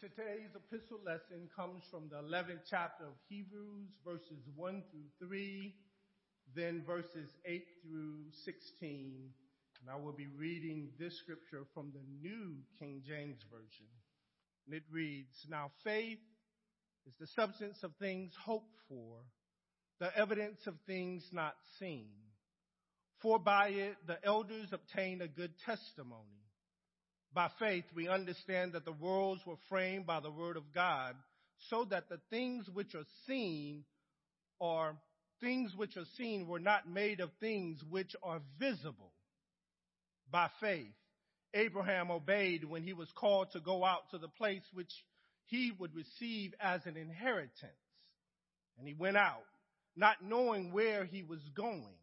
Today's epistle lesson comes from the 11th chapter of Hebrews, verses 1 through 3, then verses 8 through 16. And I will be reading this scripture from the New King James Version. And it reads, Now faith is the substance of things hoped for, the evidence of things not seen. For by it the elders obtain a good testimony. By faith, we understand that the worlds were framed by the word of God, so that the things which are seen are things which are seen were not made of things which are visible. By faith, Abraham obeyed when he was called to go out to the place which he would receive as an inheritance. And he went out, not knowing where he was going.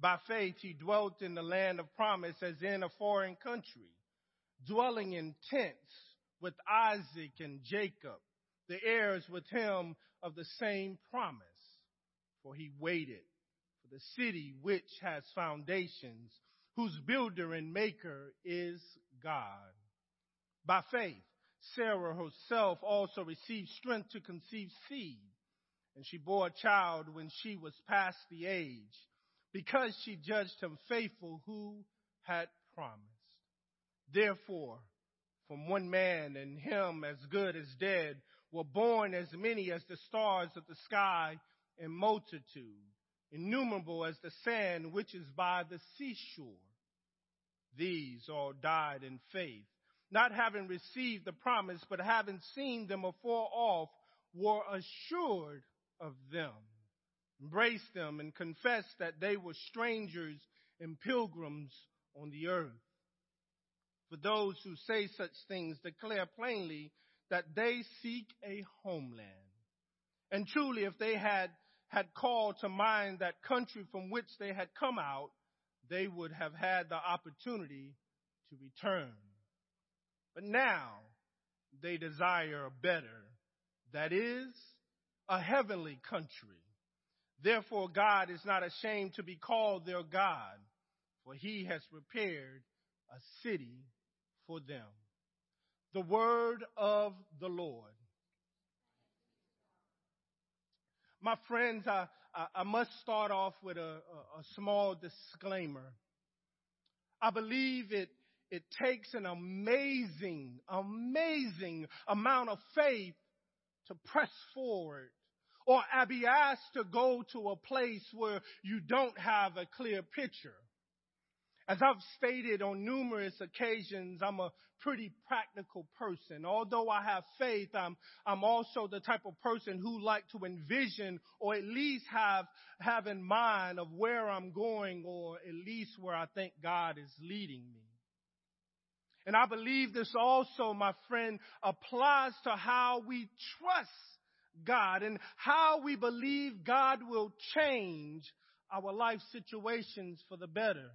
By faith, he dwelt in the land of promise as in a foreign country dwelling in tents with Isaac and Jacob, the heirs with him of the same promise. For he waited for the city which has foundations, whose builder and maker is God. By faith, Sarah herself also received strength to conceive seed, and she bore a child when she was past the age, because she judged him faithful who had promised. Therefore, from one man and him as good as dead were born as many as the stars of the sky in multitude, innumerable as the sand which is by the seashore. These all died in faith, not having received the promise, but having seen them afar off, were assured of them, embraced them, and confessed that they were strangers and pilgrims on the earth. For those who say such things declare plainly that they seek a homeland. And truly, if they had, had called to mind that country from which they had come out, they would have had the opportunity to return. But now they desire a better, that is, a heavenly country. Therefore, God is not ashamed to be called their God, for he has prepared a city for them. The word of the Lord. My friends, I, I, must start off with a, a, a small disclaimer. I believe it, it takes an amazing, amazing amount of faith to press forward or be asked to go to a place where you don't have a clear picture. As I've stated on numerous occasions, I'm a pretty practical person. Although I have faith, I'm, I'm also the type of person who like to envision or at least have, have in mind of where I'm going or at least where I think God is leading me. And I believe this also, my friend, applies to how we trust God and how we believe God will change our life situations for the better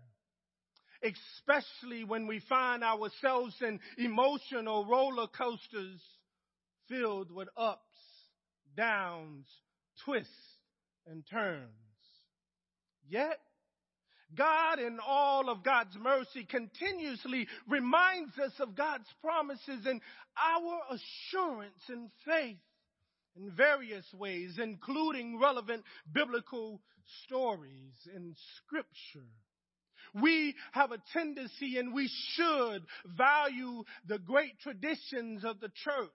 especially when we find ourselves in emotional roller coasters filled with ups, downs, twists, and turns. Yet, God in all of God's mercy continuously reminds us of God's promises and our assurance and faith in various ways, including relevant biblical stories in scripture. We have a tendency and we should value the great traditions of the church.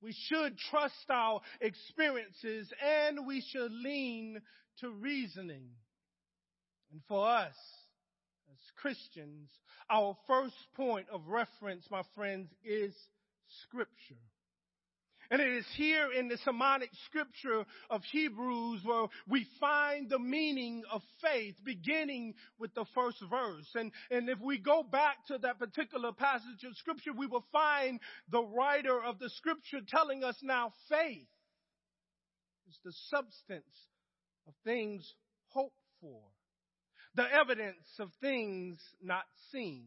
We should trust our experiences and we should lean to reasoning. And for us, as Christians, our first point of reference, my friends, is scripture. And it is here in the Sermonic scripture of Hebrews where we find the meaning of faith beginning with the first verse. And, and if we go back to that particular passage of scripture, we will find the writer of the scripture telling us now faith is the substance of things hoped for, the evidence of things not seen.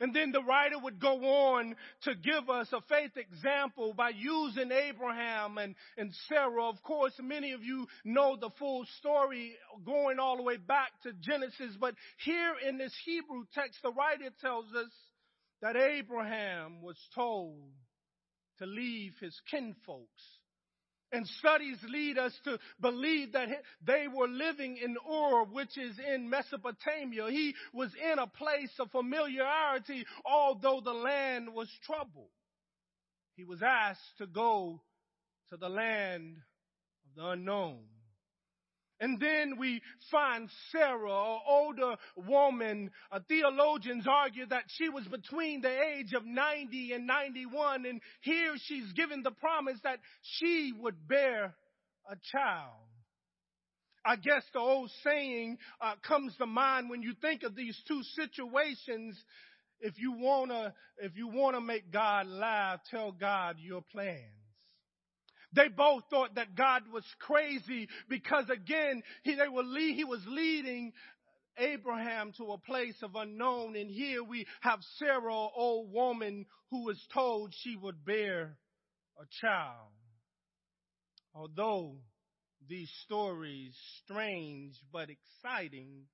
And then the writer would go on to give us a faith example by using Abraham and, and Sarah. Of course, many of you know the full story going all the way back to Genesis, but here in this Hebrew text, the writer tells us that Abraham was told to leave his kinfolks. And studies lead us to believe that they were living in Ur, which is in Mesopotamia. He was in a place of familiarity, although the land was troubled. He was asked to go to the land of the unknown. And then we find Sarah, an older woman. Uh, theologians argue that she was between the age of 90 and 91. And here she's given the promise that she would bear a child. I guess the old saying uh, comes to mind when you think of these two situations. If you wanna, if you wanna make God laugh, tell God your plans. They both thought that God was crazy because again, he, they were lead, he was leading Abraham to a place of unknown. And here we have Sarah, old woman who was told she would bear a child. Although these stories, strange but exciting,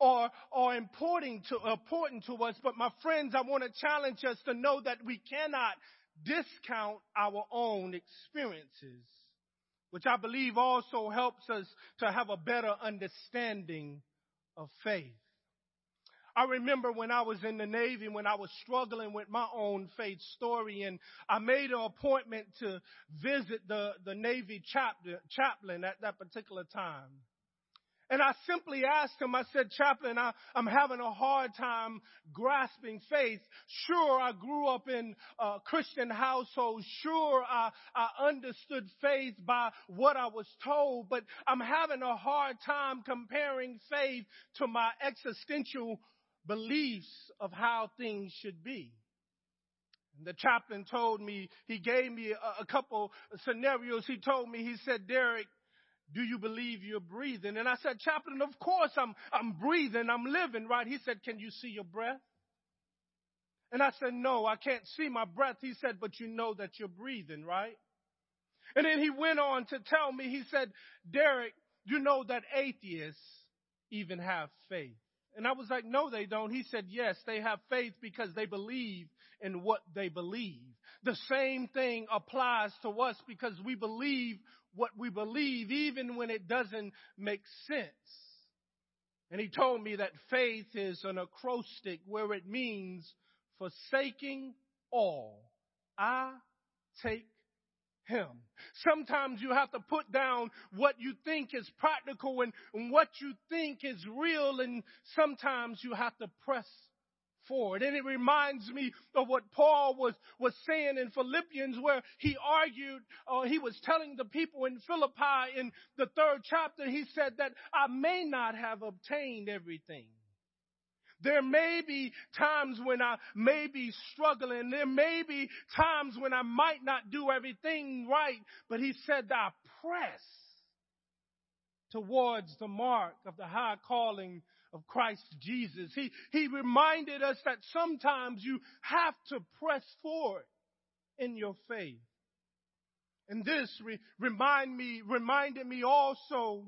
are, are important to, important to us. But my friends, I want to challenge us to know that we cannot discount our own experiences, which I believe also helps us to have a better understanding of faith. I remember when I was in the Navy, when I was struggling with my own faith story, and I made an appointment to visit the, the Navy chaplain at that particular time. And I simply asked him, I said, Chaplain, I, am having a hard time grasping faith. Sure, I grew up in a Christian household. Sure, I, I understood faith by what I was told, but I'm having a hard time comparing faith to my existential beliefs of how things should be. The chaplain told me, he gave me a, a couple scenarios. He told me, he said, Derek, do you believe you're breathing? And I said, Chaplain, of course I'm, I'm breathing, I'm living, right? He said, Can you see your breath? And I said, No, I can't see my breath. He said, But you know that you're breathing, right? And then he went on to tell me, he said, Derek, you know that atheists even have faith. And I was like, no, they don't. He said, yes, they have faith because they believe in what they believe. The same thing applies to us because we believe what we believe even when it doesn't make sense. And he told me that faith is an acrostic where it means forsaking all. I take him. Sometimes you have to put down what you think is practical and, and what you think is real and sometimes you have to press forward. And it reminds me of what Paul was, was saying in Philippians where he argued, uh, he was telling the people in Philippi in the third chapter, he said that I may not have obtained everything. There may be times when I may be struggling. There may be times when I might not do everything right, but he said I press towards the mark of the high calling of Christ Jesus. He, he reminded us that sometimes you have to press forward in your faith. And this re- remind me, reminded me also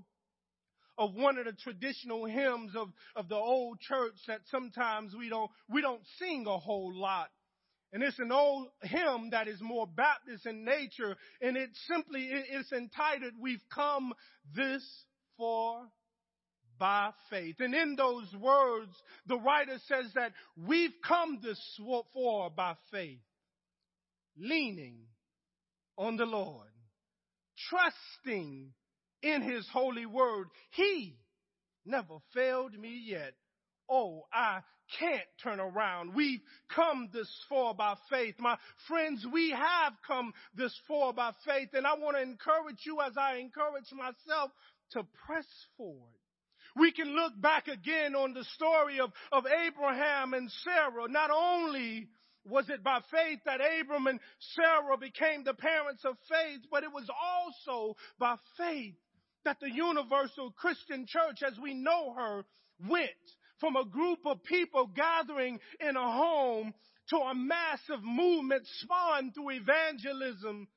of one of the traditional hymns of, of the old church that sometimes we don't, we don't sing a whole lot. And it's an old hymn that is more Baptist in nature, and it simply it's entitled, We've Come This Far by faith. And in those words, the writer says that we've come this far by faith, leaning on the Lord, trusting in his holy word. He never failed me yet. Oh, I can't turn around. We've come this far by faith. My friends, we have come this far by faith. And I want to encourage you as I encourage myself to press forward we can look back again on the story of, of Abraham and Sarah. Not only was it by faith that Abram and Sarah became the parents of faith, but it was also by faith that the universal Christian church as we know her went from a group of people gathering in a home to a massive movement spawned through evangelism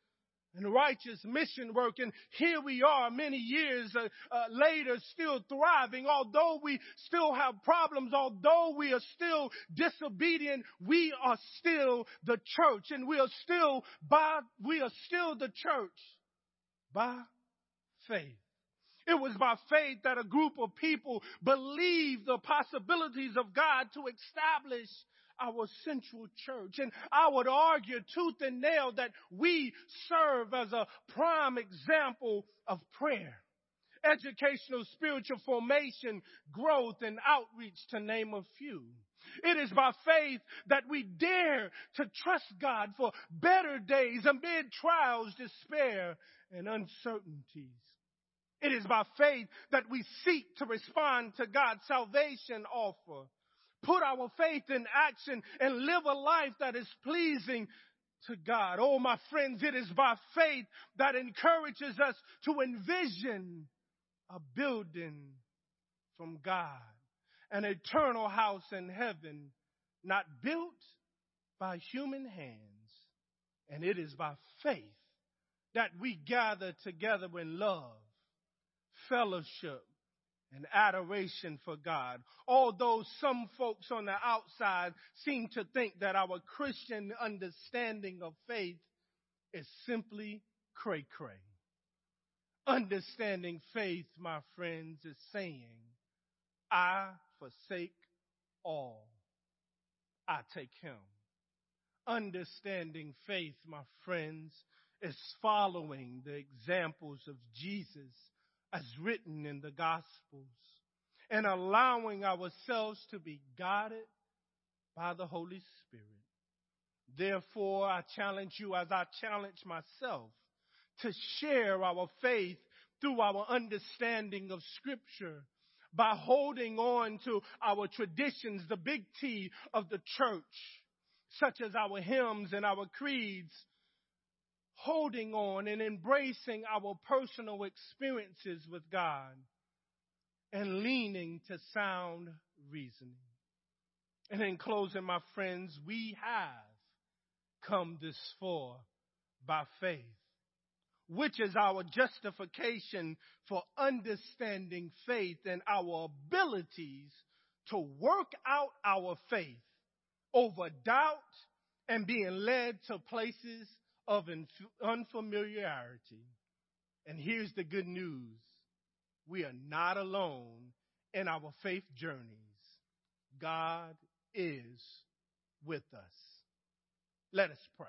and righteous mission work. And here we are many years uh, uh, later still thriving. Although we still have problems, although we are still disobedient, we are still the church and we are still by, we are still the church by faith. It was by faith that a group of people believed the possibilities of God to establish our central church. And I would argue tooth and nail that we serve as a prime example of prayer. Educational, spiritual formation, growth, and outreach to name a few. It is by faith that we dare to trust God for better days amid trials, despair, and uncertainties. It is by faith that we seek to respond to God's salvation offer put our faith in action and live a life that is pleasing to God. Oh, my friends, it is by faith that encourages us to envision a building from God, an eternal house in heaven, not built by human hands. And it is by faith that we gather together in love, fellowship, and adoration for God. Although some folks on the outside seem to think that our Christian understanding of faith is simply cray cray. Understanding faith, my friends, is saying, I forsake all. I take him. Understanding faith, my friends, is following the examples of Jesus as written in the Gospels and allowing ourselves to be guided by the Holy Spirit. Therefore, I challenge you as I challenge myself to share our faith through our understanding of Scripture by holding on to our traditions, the big T of the church, such as our hymns and our creeds, holding on and embracing our personal experiences with God and leaning to sound reasoning. And in closing, my friends, we have come this far by faith, which is our justification for understanding faith and our abilities to work out our faith over doubt and being led to places of unfamiliarity. And here's the good news. We are not alone in our faith journeys. God is with us. Let us pray.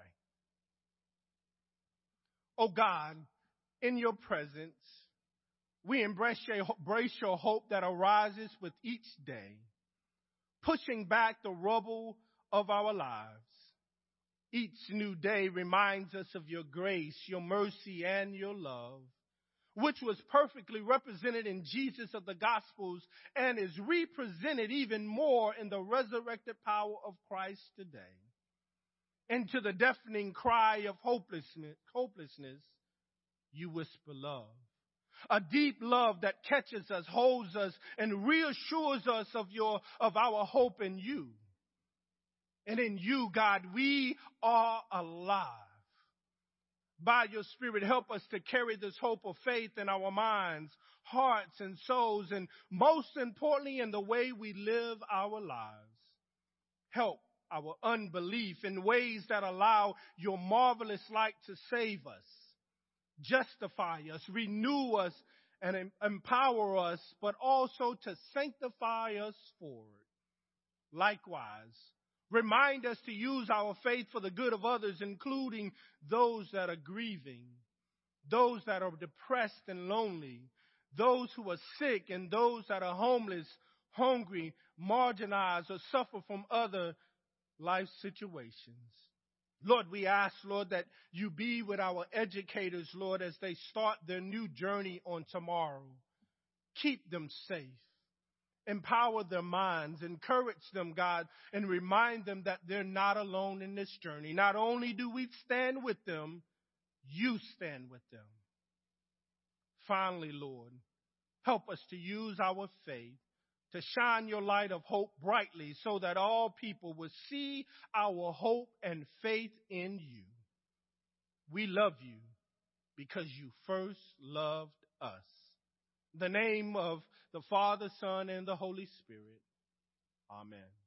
Oh God, in your presence, we embrace your, embrace your hope that arises with each day, pushing back the rubble of our lives each new day reminds us of your grace, your mercy, and your love, which was perfectly represented in Jesus of the Gospels and is represented even more in the resurrected power of Christ today. And to the deafening cry of hopelessness, hopelessness, you whisper love. A deep love that catches us, holds us, and reassures us of your, of our hope in you. And in you, God, we are alive. By your Spirit, help us to carry this hope of faith in our minds, hearts, and souls, and most importantly, in the way we live our lives. Help our unbelief in ways that allow your marvelous light to save us, justify us, renew us, and empower us, but also to sanctify us for it. Likewise, Remind us to use our faith for the good of others, including those that are grieving, those that are depressed and lonely, those who are sick, and those that are homeless, hungry, marginalized, or suffer from other life situations. Lord, we ask, Lord, that you be with our educators, Lord, as they start their new journey on tomorrow. Keep them safe. Empower their minds, encourage them, God, and remind them that they're not alone in this journey. Not only do we stand with them, you stand with them. Finally, Lord, help us to use our faith to shine your light of hope brightly so that all people will see our hope and faith in you. We love you because you first loved us. The name of the Father, Son, and the Holy Spirit. Amen.